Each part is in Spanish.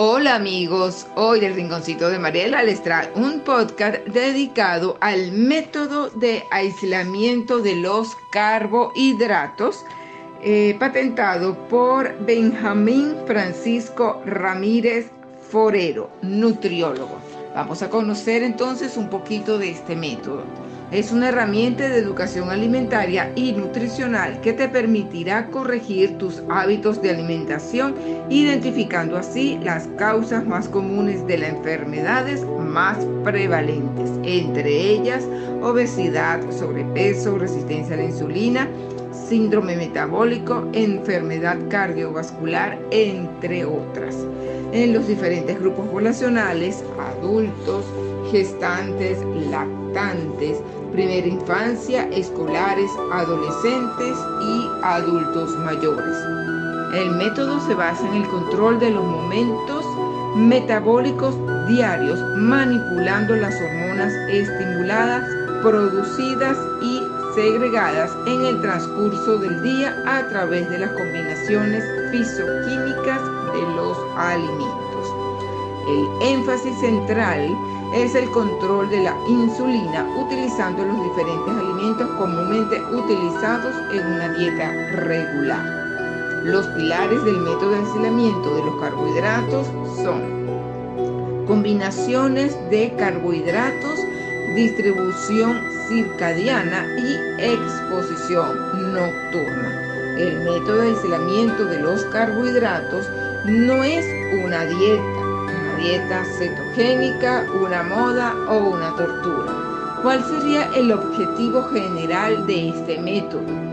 Hola amigos, hoy el Rinconcito de Mariela les trae un podcast dedicado al método de aislamiento de los carbohidratos eh, patentado por Benjamín Francisco Ramírez Forero, nutriólogo. Vamos a conocer entonces un poquito de este método. Es una herramienta de educación alimentaria y nutricional que te permitirá corregir tus hábitos de alimentación, identificando así las causas más comunes de las enfermedades más prevalentes, entre ellas obesidad, sobrepeso, resistencia a la insulina, síndrome metabólico, enfermedad cardiovascular, entre otras. En los diferentes grupos poblacionales, adultos, gestantes, lactantes, primera infancia, escolares, adolescentes y adultos mayores. El método se basa en el control de los momentos metabólicos diarios, manipulando las hormonas estimuladas, producidas y segregadas en el transcurso del día a través de las combinaciones fisioquímicas de los alimentos. El énfasis central es el control de la insulina utilizando los diferentes alimentos comúnmente utilizados en una dieta regular. Los pilares del método de aislamiento de los carbohidratos son combinaciones de carbohidratos, distribución circadiana y exposición nocturna. El método de aislamiento de los carbohidratos no es una dieta dieta cetogénica, una moda o una tortura. ¿Cuál sería el objetivo general de este método?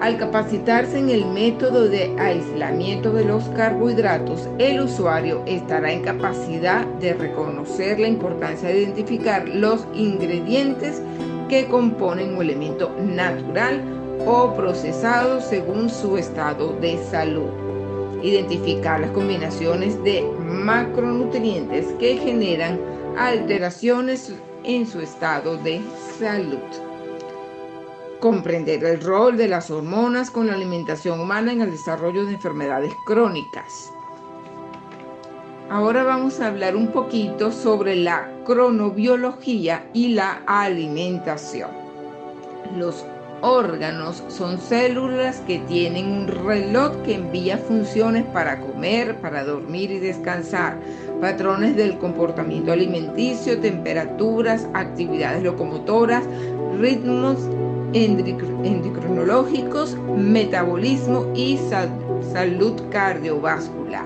Al capacitarse en el método de aislamiento de los carbohidratos, el usuario estará en capacidad de reconocer la importancia de identificar los ingredientes que componen un elemento natural o procesado según su estado de salud identificar las combinaciones de macronutrientes que generan alteraciones en su estado de salud. Comprender el rol de las hormonas con la alimentación humana en el desarrollo de enfermedades crónicas. Ahora vamos a hablar un poquito sobre la cronobiología y la alimentación. Los órganos son células que tienen un reloj que envía funciones para comer, para dormir y descansar, patrones del comportamiento alimenticio, temperaturas, actividades locomotoras, ritmos endocrinológicos, metabolismo y salud cardiovascular.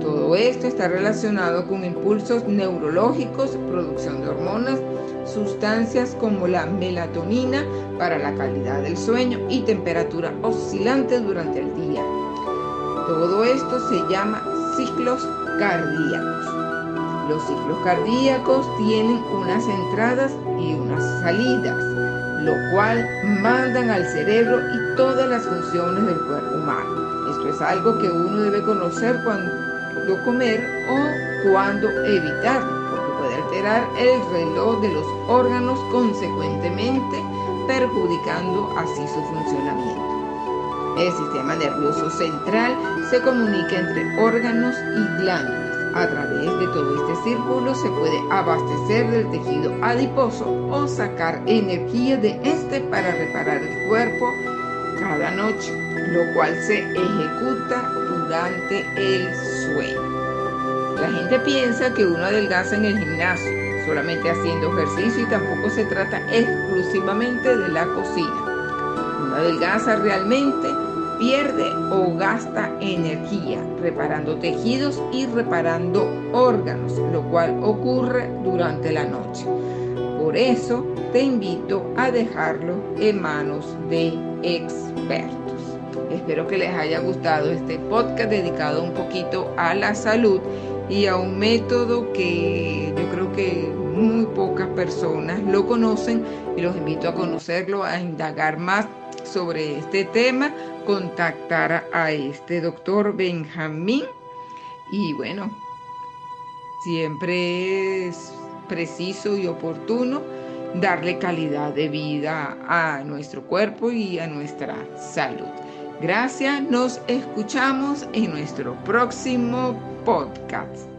Todo esto está relacionado con impulsos neurológicos, producción de hormonas, sustancias como la melatonina para la calidad del sueño y temperatura oscilante durante el día. Todo esto se llama ciclos cardíacos. Los ciclos cardíacos tienen unas entradas y unas salidas, lo cual mandan al cerebro y todas las funciones del cuerpo humano. Esto es algo que uno debe conocer cuando comer o cuando evitarlo alterar el reloj de los órganos, consecuentemente perjudicando así su funcionamiento. El sistema nervioso central se comunica entre órganos y glándulas. A través de todo este círculo se puede abastecer del tejido adiposo o sacar energía de este para reparar el cuerpo cada noche, lo cual se ejecuta durante el sueño. La gente piensa que uno adelgaza en el gimnasio, solamente haciendo ejercicio y tampoco se trata exclusivamente de la cocina. Uno adelgaza realmente, pierde o gasta energía reparando tejidos y reparando órganos, lo cual ocurre durante la noche. Por eso te invito a dejarlo en manos de expertos. Espero que les haya gustado este podcast dedicado un poquito a la salud y a un método que yo creo que muy pocas personas lo conocen y los invito a conocerlo, a indagar más sobre este tema, contactar a este doctor Benjamín y bueno, siempre es preciso y oportuno darle calidad de vida a nuestro cuerpo y a nuestra salud. Gracias, nos escuchamos en nuestro próximo podcast.